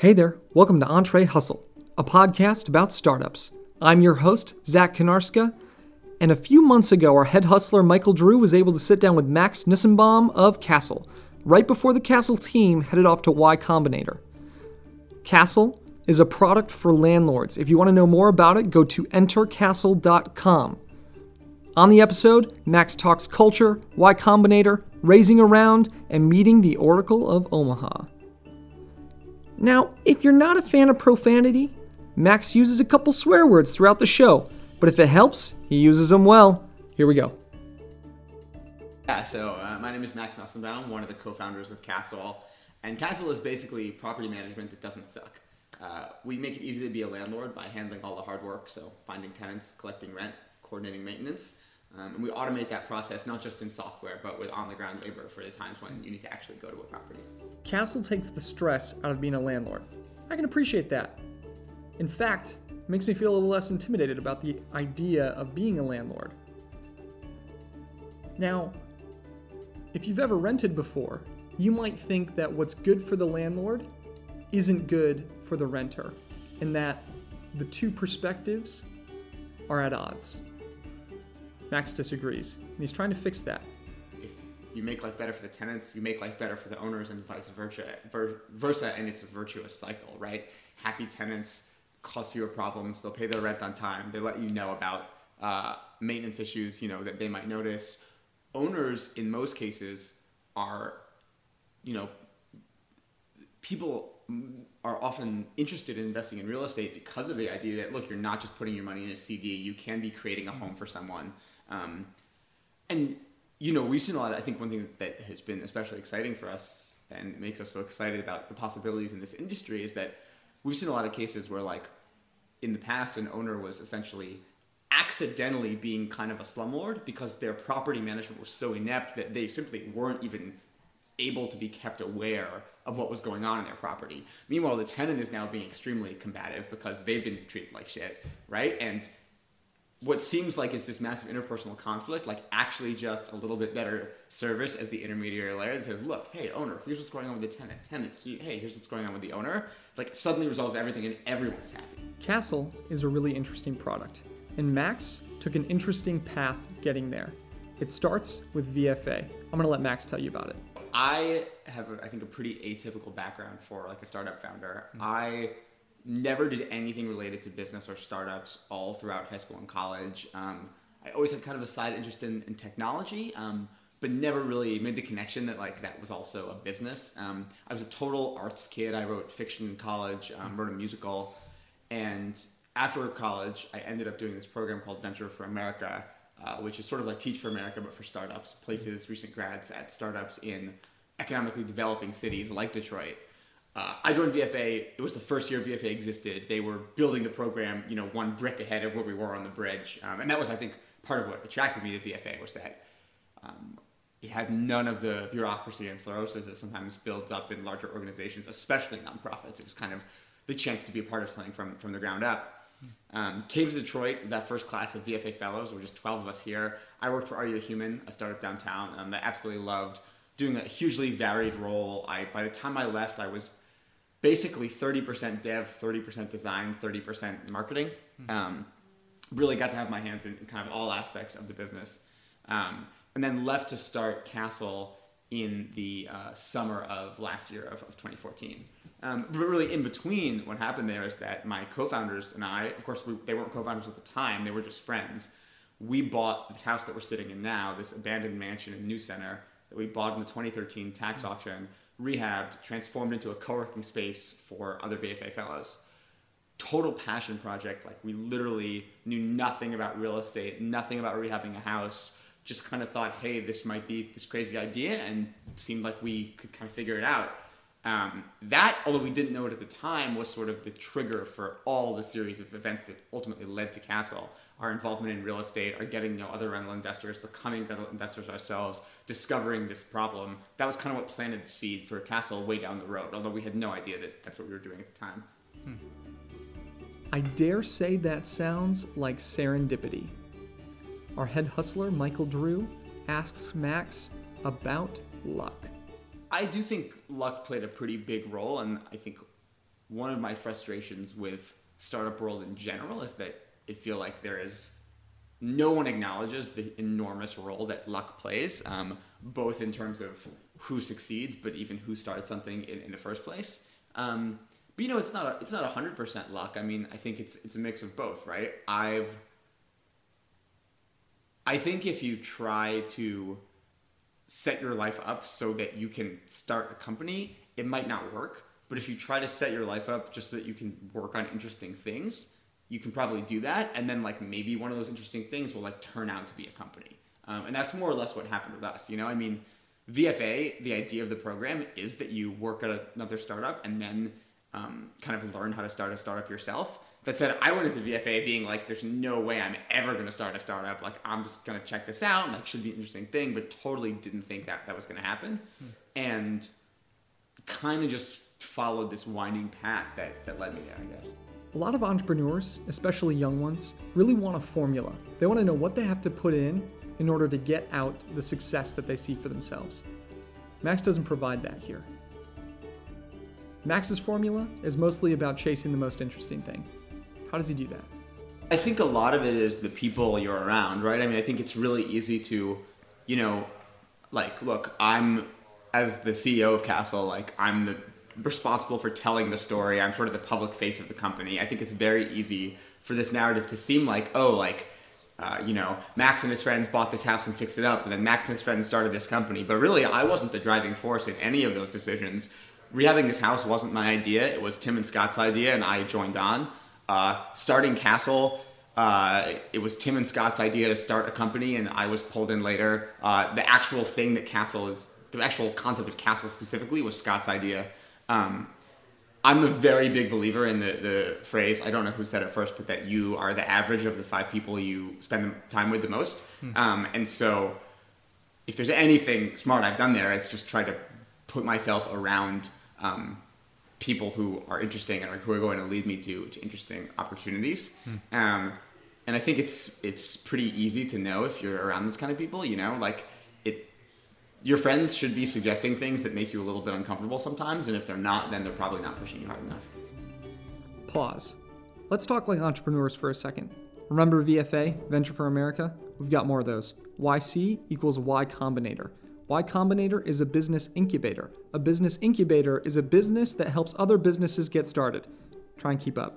Hey there, welcome to Entre Hustle, a podcast about startups. I'm your host, Zach Kanarska, and a few months ago, our head hustler Michael Drew was able to sit down with Max Nissenbaum of Castle, right before the Castle team headed off to Y Combinator. Castle is a product for landlords. If you want to know more about it, go to entercastle.com. On the episode, Max talks culture, Y Combinator, raising around, and meeting the Oracle of Omaha. Now, if you're not a fan of profanity, Max uses a couple swear words throughout the show, but if it helps, he uses them well. Here we go. Yeah, so uh, my name is Max Nissenbaum, one of the co-founders of Castle, and Castle is basically property management that doesn't suck. Uh, we make it easy to be a landlord by handling all the hard work, so finding tenants, collecting rent, coordinating maintenance, um, and we automate that process not just in software, but with on-the-ground labor for the times when you need to actually go to a property. Castle takes the stress out of being a landlord. I can appreciate that. In fact, it makes me feel a little less intimidated about the idea of being a landlord. Now, if you've ever rented before, you might think that what's good for the landlord isn't good for the renter, and that the two perspectives are at odds. Max disagrees, and he's trying to fix that. If you make life better for the tenants, you make life better for the owners, and vice versa, versa and it's a virtuous cycle, right? Happy tenants cause fewer problems. They'll pay their rent on time. They let you know about uh, maintenance issues, you know, that they might notice. Owners, in most cases, are, you know, people are often interested in investing in real estate because of the idea that look, you're not just putting your money in a CD. You can be creating a home for someone. Um, and you know, we've seen a lot. Of, I think one thing that has been especially exciting for us and makes us so excited about the possibilities in this industry is that we've seen a lot of cases where, like, in the past, an owner was essentially accidentally being kind of a slumlord because their property management was so inept that they simply weren't even able to be kept aware of what was going on in their property. Meanwhile, the tenant is now being extremely combative because they've been treated like shit, right? And what seems like is this massive interpersonal conflict, like actually just a little bit better service as the intermediary layer that says, look, hey, owner, here's what's going on with the tenant. Tenant, hey, here's what's going on with the owner. Like suddenly resolves everything and everyone's happy. Castle is a really interesting product, and Max took an interesting path getting there. It starts with VFA. I'm gonna let Max tell you about it. I have, a, I think, a pretty atypical background for like a startup founder. Mm-hmm. I never did anything related to business or startups all throughout high school and college. Um, I always had kind of a side interest in, in technology, um, but never really made the connection that like that was also a business. Um, I was a total arts kid. I wrote fiction in college, um, wrote a musical, and after college, I ended up doing this program called Venture for America, uh, which is sort of like Teach for America but for startups. Places recent grads at startups in economically developing cities like Detroit uh, I joined VFA. It was the first year VFA existed. They were building the program, you know, one brick ahead of where we were on the bridge, um, and that was, I think, part of what attracted me to VFA was that um, it had none of the bureaucracy and sclerosis that sometimes builds up in larger organizations, especially nonprofits. It was kind of the chance to be a part of something from from the ground up. Um, came to Detroit that first class of VFA fellows. There were just 12 of us here. I worked for Are You a Human, a startup downtown um, that I absolutely loved doing a hugely varied role. I by the time I left, I was basically 30% dev, 30% design, 30% marketing. Mm-hmm. Um, really got to have my hands in kind of all aspects of the business. Um, and then left to start Castle in the uh, summer of last year of, of 2014. Um, but really, in between, what happened there is that my co-founders and I, of course, we, they weren't co-founders at the time; they were just friends. We bought this house that we're sitting in now, this abandoned mansion in New Center that we bought in the 2013 tax mm-hmm. Rehabbed, transformed into a co-working space for other VFA fellows. Total passion project. Like we literally knew nothing about real estate, nothing about rehabbing a house. Just kind of thought, hey, this might be this crazy idea, and seemed like we could kind of figure it out. Um, that, although we didn't know it at the time, was sort of the trigger for all the series of events that ultimately led to Castle. Our involvement in real estate, our getting to know other rental investors, becoming rental investors ourselves, discovering this problem. That was kind of what planted the seed for Castle way down the road, although we had no idea that that's what we were doing at the time. Hmm. I dare say that sounds like serendipity. Our head hustler, Michael Drew, asks Max about luck. I do think luck played a pretty big role, and I think one of my frustrations with startup world in general is that I feel like there is no one acknowledges the enormous role that luck plays, um, both in terms of who succeeds, but even who started something in, in the first place. Um, but you know, it's not a, it's not hundred percent luck. I mean, I think it's it's a mix of both, right? I've I think if you try to set your life up so that you can start a company, it might not work. But if you try to set your life up just so that you can work on interesting things, you can probably do that. And then like maybe one of those interesting things will like turn out to be a company. Um, and that's more or less what happened with us. You know, I mean, VFA, the idea of the program is that you work at another startup and then um, kind of learn how to start a startup yourself that said I went into VFA being like, there's no way I'm ever going to start a startup. Like, I'm just going to check this out. And, like, should be an interesting thing, but totally didn't think that that was going to happen. Hmm. And kind of just followed this winding path that, that led me there, I guess. A lot of entrepreneurs, especially young ones, really want a formula. They want to know what they have to put in in order to get out the success that they see for themselves. Max doesn't provide that here. Max's formula is mostly about chasing the most interesting thing. How does he do that? I think a lot of it is the people you're around, right? I mean, I think it's really easy to, you know, like, look, I'm, as the CEO of Castle, like, I'm the, responsible for telling the story. I'm sort of the public face of the company. I think it's very easy for this narrative to seem like, oh, like, uh, you know, Max and his friends bought this house and fixed it up, and then Max and his friends started this company. But really, I wasn't the driving force in any of those decisions. Rehabbing this house wasn't my idea. It was Tim and Scott's idea, and I joined on. Uh, starting Castle, uh, it was Tim and Scott's idea to start a company, and I was pulled in later. Uh, the actual thing that Castle is, the actual concept of Castle specifically, was Scott's idea. Um, I'm a very big believer in the, the phrase, I don't know who said it first, but that you are the average of the five people you spend time with the most. Hmm. Um, and so, if there's anything smart I've done there, it's just try to put myself around um, people who are interesting and who are going to lead me to, to interesting opportunities. Hmm. Um, and I think it's it's pretty easy to know if you're around these kind of people. You know, like it, your friends should be suggesting things that make you a little bit uncomfortable sometimes, and if they're not, then they're probably not pushing you hard enough. Pause. Let's talk like entrepreneurs for a second. Remember VFA, Venture for America? We've got more of those. YC equals Y Combinator. Y Combinator is a business incubator. A business incubator is a business that helps other businesses get started. Try and keep up.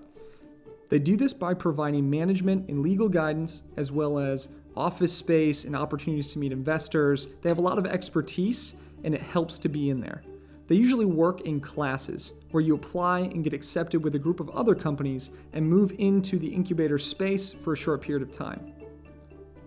They do this by providing management and legal guidance, as well as office space and opportunities to meet investors. They have a lot of expertise, and it helps to be in there. They usually work in classes where you apply and get accepted with a group of other companies and move into the incubator space for a short period of time.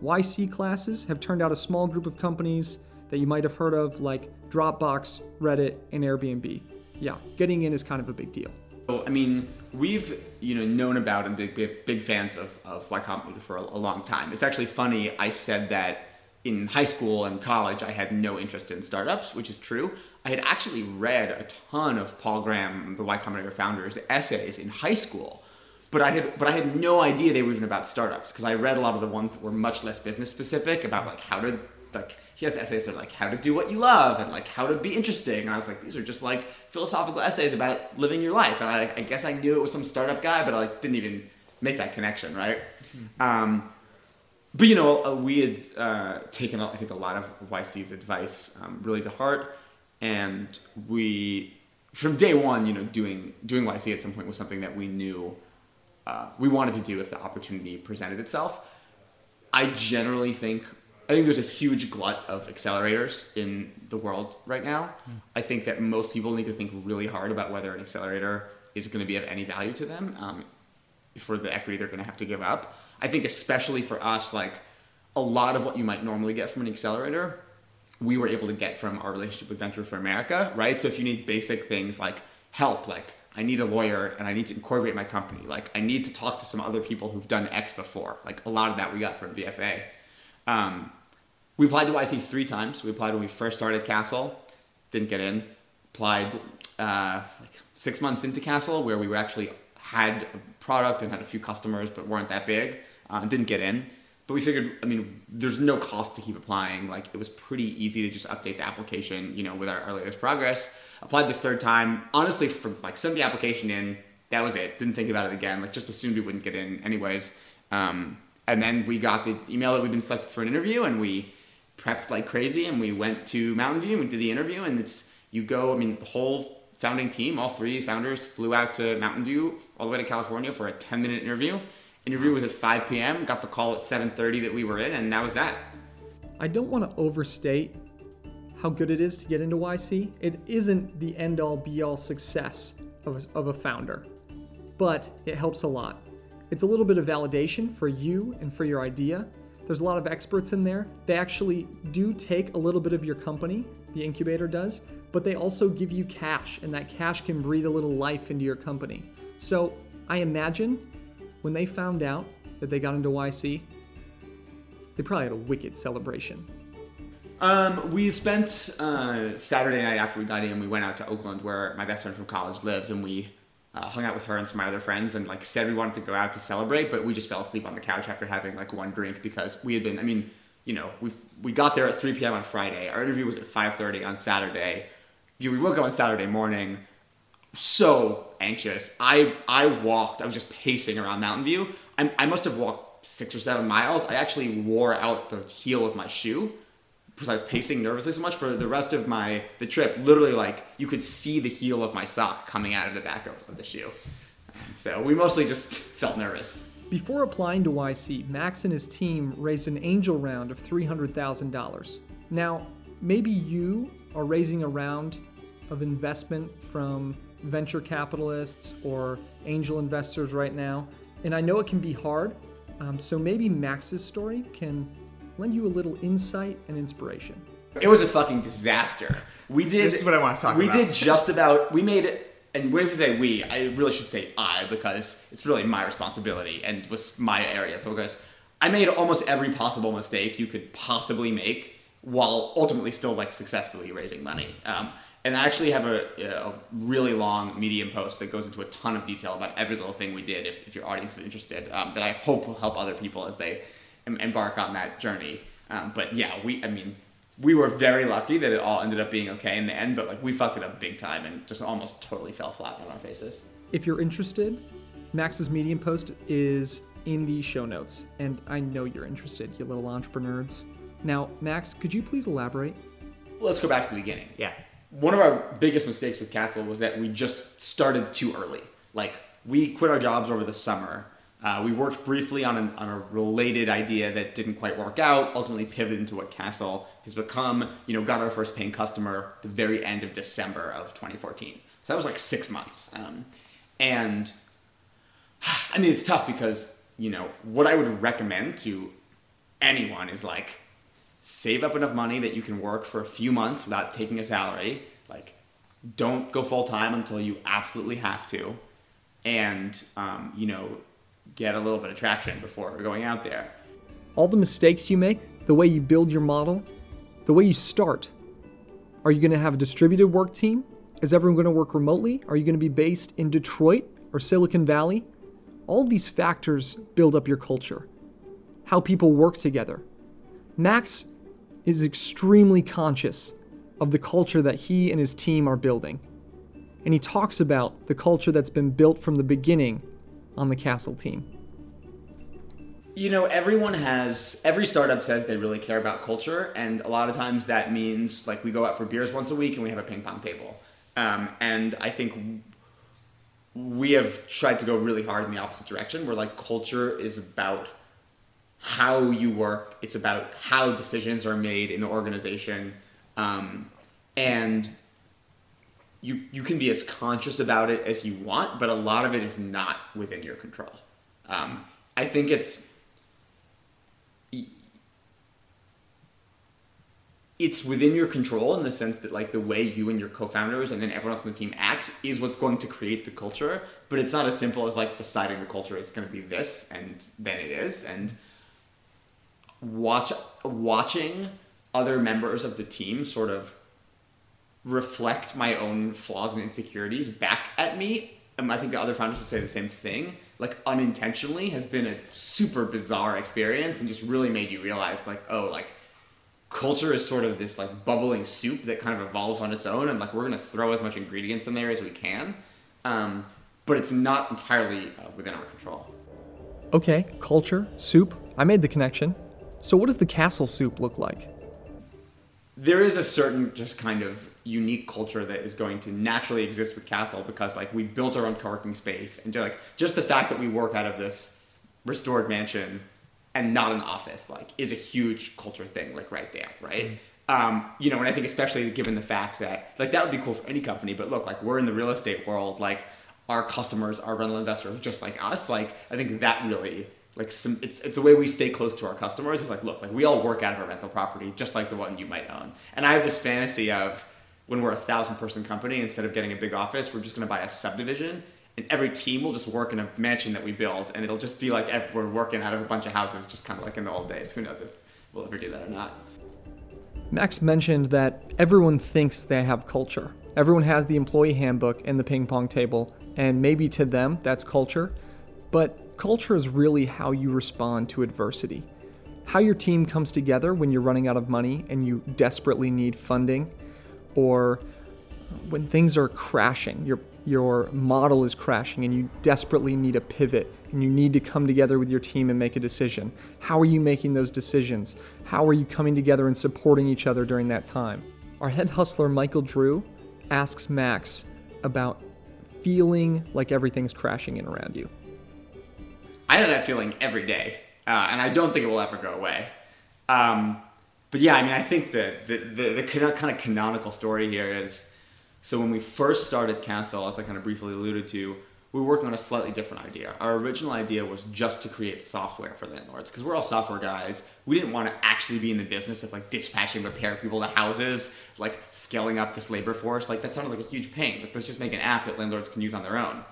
YC classes have turned out a small group of companies that you might have heard of, like Dropbox, Reddit, and Airbnb. Yeah, getting in is kind of a big deal. So, I mean, we've you know known about and big big, big fans of, of Y Combinator for a, a long time. It's actually funny. I said that in high school and college, I had no interest in startups, which is true. I had actually read a ton of Paul Graham, the Y Combinator founder's essays in high school, but I had but I had no idea they were even about startups because I read a lot of the ones that were much less business specific about like how to like he has essays that are like how to do what you love and like how to be interesting. And I was like, these are just like philosophical essays about living your life. And I, I guess I knew it was some startup guy, but I like didn't even make that connection, right? Mm-hmm. Um, but you know, uh, we had uh, taken I think a lot of YC's advice um, really to heart, and we from day one, you know, doing doing YC at some point was something that we knew uh, we wanted to do if the opportunity presented itself. I generally think I think there's a huge glut of accelerators in the world right now. Mm. I think that most people need to think really hard about whether an accelerator is going to be of any value to them um, for the equity they're going to have to give up. I think especially for us, like a lot of what you might normally get from an accelerator, we were able to get from our relationship with Venture for America, right? So if you need basic things like help, like I need a lawyer and I need to incorporate my company, like I need to talk to some other people who've done X before, like a lot of that we got from VFA. Um, we applied to YC three times. We applied when we first started Castle, didn't get in. Applied uh, like six months into Castle, where we were actually had a product and had a few customers, but weren't that big, uh, didn't get in. But we figured, I mean, there's no cost to keep applying. Like it was pretty easy to just update the application, you know, with our, our latest progress. applied this third time. Honestly, from like sent the application in, that was it. Didn't think about it again. Like just assumed we wouldn't get in anyways. Um, and then we got the email that we'd been selected for an interview, and we prepped like crazy, and we went to Mountain View and we did the interview. And it's you go. I mean, the whole founding team, all three founders, flew out to Mountain View all the way to California for a 10 minute interview. Interview was at 5 p.m. Got the call at 7:30 that we were in, and that was that. I don't want to overstate how good it is to get into YC. It isn't the end all be all success of a, of a founder, but it helps a lot. It's a little bit of validation for you and for your idea. There's a lot of experts in there. They actually do take a little bit of your company, the incubator does, but they also give you cash, and that cash can breathe a little life into your company. So I imagine when they found out that they got into YC, they probably had a wicked celebration. Um, we spent uh, Saturday night after we got in. We went out to Oakland, where my best friend from college lives, and we uh, hung out with her and some of my other friends, and like said we wanted to go out to celebrate, but we just fell asleep on the couch after having like one drink because we had been. I mean, you know, we we got there at 3 p.m. on Friday. Our interview was at 5:30 on Saturday. We woke up on Saturday morning, so anxious. I I walked. I was just pacing around Mountain View. I, I must have walked six or seven miles. I actually wore out the heel of my shoe because I was pacing nervously so much for the rest of my the trip. Literally, like you could see the heel of my sock coming out of the back of, the shoe. Um, so we mostly just felt nervous. Before applying to YC, Max and his team raised an angel round of $300,000. Now, maybe you are raising a round of investment from venture capitalists or angel investors right now, and I know it can be hard. Um, so maybe Max's story can lend you a little insight and inspiration. It was a fucking disaster. We did. This is what I want to talk we about. We did just about. We made it. And when we say we, I really should say I because it's really my responsibility and was my area of focus. I made almost every possible mistake you could possibly make while ultimately still like successfully raising money. Um, and I actually have a, a really long Medium post that goes into a ton of detail about every little thing we did. If, if your audience is interested, um, that I hope will help other people as they em- embark on that journey. Um, but yeah, we, I mean, we were very lucky that it all ended up being okay in the end, but like we fucked it up big time and just almost totally fell flat on our faces. If you're interested, Max's Medium post is in the show notes, and I know you're interested, you little entrepreneurs. Now, Max, could you please elaborate? Let's go back to the beginning. Yeah. One of our biggest mistakes with Castle was that we just started too early. Like we quit our jobs over the summer. Uh, we worked briefly on, an, on a related idea that didn't quite work out. Ultimately, pivoted into what Castle has become. You know, got our first paying customer the very end of December of 2014. So that was like six months. Um, and I mean, it's tough because you know what I would recommend to anyone is like save up enough money that you can work for a few months without taking a salary. Like, don't go full time until you absolutely have to, and um, you know, get a little bit of traction before going out there. All the mistakes you make, the way you build your model, the way you start. Are you going to have a distributed work team? Is everyone going to work remotely? Are you going to be based in Detroit or Silicon Valley? All these factors build up your culture, how people work together. Max is extremely conscious of the culture that he and his team are building. And he talks about the culture that's been built from the beginning on the Castle team. You know, everyone has, every startup says they really care about culture, and a lot of times that means like we go out for beers once a week and we have a ping pong table. Um, and I think we have tried to go really hard in the opposite direction, where like culture is about how you work, it's about how decisions are made in the organization, um, and you you can be as conscious about it as you want, but a lot of it is not within your control. Um, I think it's it's within your control in the sense that like the way you and your co-founders and then everyone else on the team acts is what's going to create the culture but it's not as simple as like deciding the culture is going to be this and then it is and watch watching other members of the team sort of reflect my own flaws and insecurities back at me and i think the other founders would say the same thing like unintentionally has been a super bizarre experience and just really made you realize like oh like culture is sort of this like bubbling soup that kind of evolves on its own, and like we're gonna throw as much ingredients in there as we can, um, but it's not entirely uh, within our control. Okay, culture, soup. I made the connection. So, what does the castle soup look like? There is a certain just kind of unique culture that is going to naturally exist with Castle because like we built our own co-working space and like just the fact that we work out of this restored mansion and not an office like is a huge culture thing like right there right? Mm-hmm. um, you know and i think especially given the fact that like that would be cool for any company but look like we're in the real estate world like our customers are rental investors just like us like i think that really like some it's it's a way we stay close to our customers. It's like look like we all work out of a rental property just like the one you might own. And i have this fantasy of when we're a thousand person company instead of getting a big office we're just going to buy a subdivision and every team will just work in a mansion that we build, and it'll just be like we're working out of a bunch of houses, just kind of like in the old days. Who knows if we'll ever do that or not? Max mentioned that everyone thinks they have culture. Everyone has the employee handbook and the ping pong table, and maybe to them that's culture. But culture is really how you respond to adversity. How your team comes together when you're running out of money and you desperately need funding, or when things are crashing, your your model is crashing and you desperately need a pivot and you need to come together with your team and make a decision. How are you making those decisions? How are you coming together and supporting each other during that time? Our head hustler Michael Drew asks Max about feeling like everything's crashing in around you. I have that feeling every day, uh, and I don't think it will ever go away. Um, but yeah, I mean, I think the, the, the, the kind of canonical story here is so when we first started Castle, as I kind of briefly alluded to, we were working on a slightly different idea. Our original idea was just to create software for landlords because we're all software guys. We didn't want to actually be in the business of like dispatching repair people to houses, like scaling up this labor force. Like that sounded like a huge pain. Like let's just make an app that landlords can use on their own.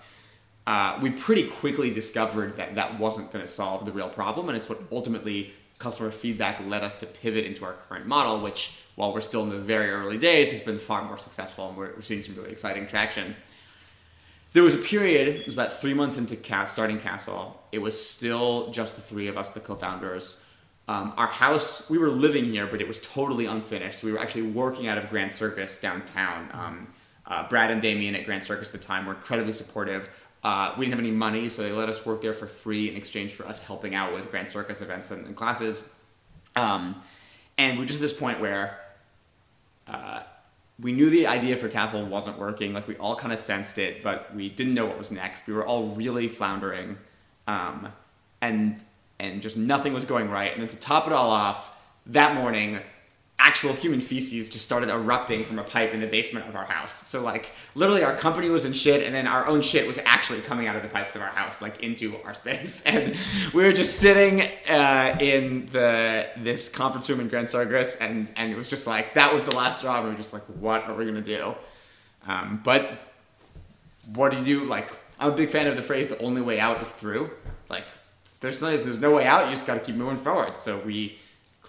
Uh, we pretty quickly discovered that that wasn't going to solve the real problem, and it's what ultimately customer feedback led us to pivot into our current model, which while we're still in the very early days, has been far more successful and we're, seeing some really exciting traction. There was a period, it was about three months into Cast, starting Castle. It was still just the three of us, the co founders. Um, our house, we were living here, but it was totally unfinished. So we were actually working out of Grand Circus downtown. Um, uh, Brad and Damien at Grand Circus at the time were incredibly supportive. Uh, we didn't have any money, so they let us work there for free in exchange for us helping out with Grand Circus events and, and classes. Um, and we're just at this point where uh, we knew the idea for Castle wasn't working. Like we all kind of sensed it, but we didn't know what was next. We were all really floundering, um, and and just nothing was going right. And then to top it all off, that morning actual human feces just started erupting from a pipe in the basement of our house. So like literally our company was in shit and then our own shit was actually coming out of the pipes of our house like into our space. And we were just sitting uh, in the this conference room in Grand Circus and and it was just like that was the last job. we were just like what are we going to do? Um, but what do you do like I'm a big fan of the phrase the only way out is through. Like there's no, there's no way out, you just got to keep moving forward. So we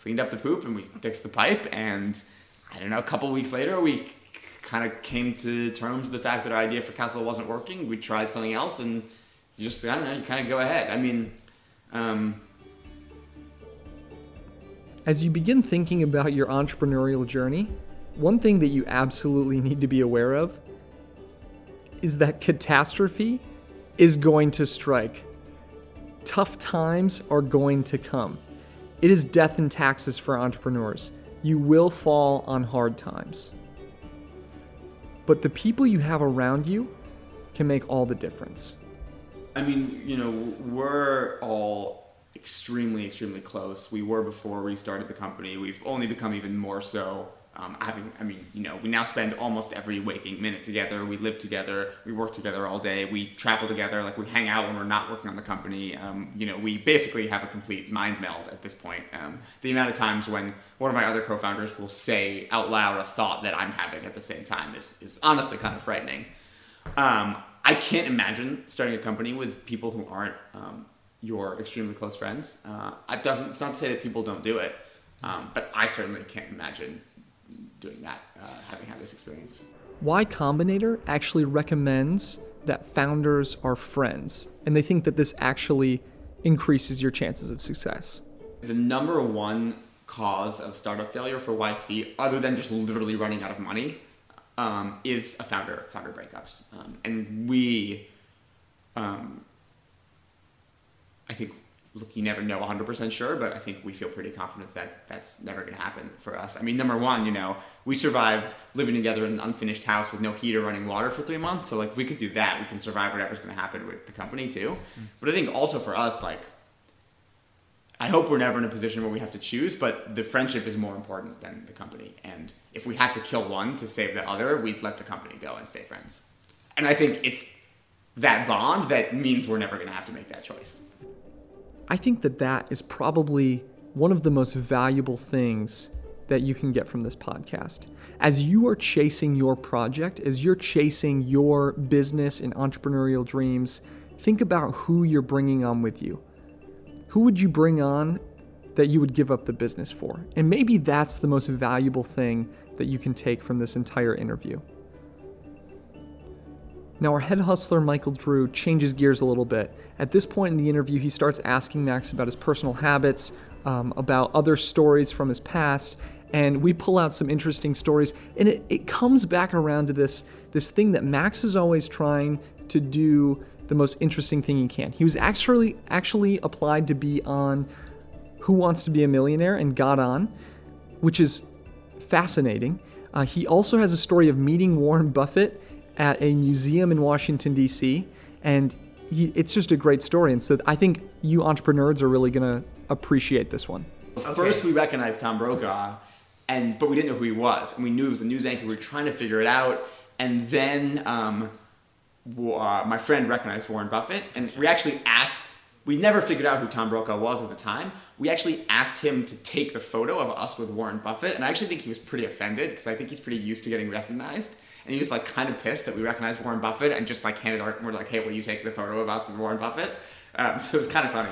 cleaned up the poop and we fixed the pipe. And I don't know, a couple weeks later, we kind of came to terms with the fact that our idea for Castle wasn't working. We tried something else, and you just, I don't know, you kind of go ahead. I mean, um, as you begin thinking about your entrepreneurial journey, one thing that you absolutely need to be aware of is that catastrophe is going to strike. Tough times are going to come. It is death and taxes for entrepreneurs. You will fall on hard times. But the people you have around you can make all the difference. I mean, you know, we're all extremely, extremely close. We were before we started the company. We've only become even more so um, having, I mean, you know, we now spend almost every waking minute together. We live together. We work together all day. We travel together. Like we hang out when we're not working on the company. Um, you know, we basically have a complete mind meld at this point. Um, the amount of times when one of my other co-founders will say out loud a thought that I'm having at the same time is, is honestly kind of frightening. Um, I can't imagine starting a company with people who aren't um, your extremely close friends. Uh, it doesn't. It's not to say that people don't do it, um, but I certainly can't imagine doing that, uh, having had this experience. Y Combinator actually recommends that founders are friends, and they think that this actually increases your chances of success. The number one cause of startup failure for YC, other than just literally running out of money, um, is a founder founder breakups. Um, and we, um, I think, look, you never know 100% sure, but I think we feel pretty confident that that's never going to happen for us. I mean, number one, you know, we survived living together in an unfinished house with no heater running water for three months. So, like, we could do that. We can survive whatever's going to happen with the company, too. Mm. But I think also for us, like, I hope we're never in a position where we have to choose, but the friendship is more important than the company. And if we had to kill one to save the other, we'd let the company go and stay friends. And I think it's that bond that means we're never going to have to make that choice. I think that that is probably one of the most valuable things that you can get from this podcast. As you are chasing your project, as you're chasing your business and entrepreneurial dreams, think about who you're bringing on with you. Who would you bring on that you would give up the business for? And maybe that's the most valuable thing that you can take from this entire interview. Now, our head hustler, Michael Drew, changes gears a little bit. At this point in the interview, he starts asking Max about his personal habits, um, about other stories from his past, and we pull out some interesting stories. And it, it comes back around to this, this thing that Max is always trying to do the most interesting thing he can. He was actually actually applied to be on Who Wants to Be a Millionaire and got on, which is fascinating. Uh, he also has a story of meeting Warren Buffett at a museum in Washington, D.C., and he, it's just a great story. And so I think you entrepreneurs are really going to appreciate this one. Okay. First, we recognized Tom Brokaw, and but we didn't know who he was, and we knew he was a news anchor. We were trying to figure it out, and then um, uh, my friend recognized Warren Buffett, and we actually asked. We never figured out who Tom Brokaw was at the time. We actually asked him to take the photo of us with Warren Buffett, and I actually think he was pretty offended because I think he's pretty used to getting recognized and he was like kind of pissed that we recognized Warren Buffett and just like handed our, we're like, hey, will you take the photo of us with Warren Buffett? Um, so it was kind of funny.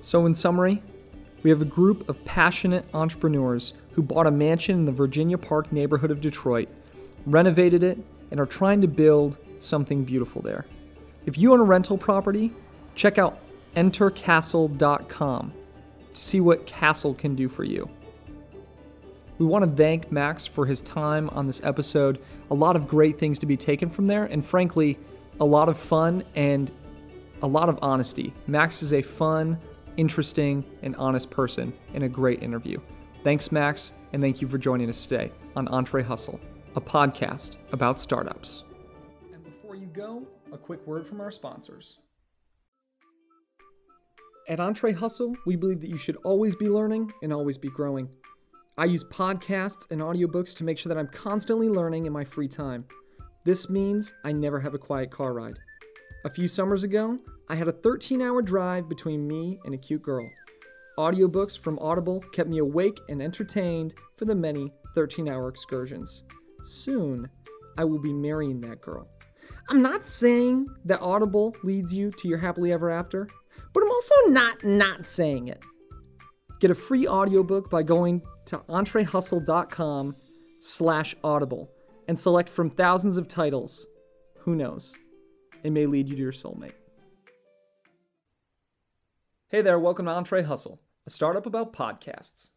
So, in summary, we have a group of passionate entrepreneurs who bought a mansion in the Virginia Park neighborhood of Detroit, renovated it, and are trying to build something beautiful there. If you own a rental property, check out entercastle.com to see what Castle can do for you. We want to thank Max for his time on this episode. A lot of great things to be taken from there, and frankly, a lot of fun and a lot of honesty. Max is a fun, interesting, and honest person in a great interview. Thanks, Max, and thank you for joining us today on Entre Hustle, a podcast about startups. And before you go, a quick word from our sponsors. At Entre Hustle, we believe that you should always be learning and always be growing. I use podcasts and audiobooks to make sure that I'm constantly learning in my free time. This means I never have a quiet car ride. A few summers ago, I had a 13 hour drive between me and a cute girl. Audiobooks from Audible kept me awake and entertained for the many 13 hour excursions. Soon, I will be marrying that girl. I'm not saying that Audible leads you to your happily ever after, but I'm also not not saying it. Get a free audiobook by going to entrehustle.com slash audible and select from thousands of titles. Who knows? It may lead you to your soulmate. Hey there, welcome to Entre Hustle, a startup about podcasts.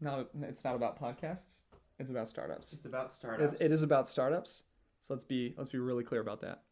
No, it's not about podcasts. It's about startups. It's about startups. It, it is about startups. So let's be let's be really clear about that.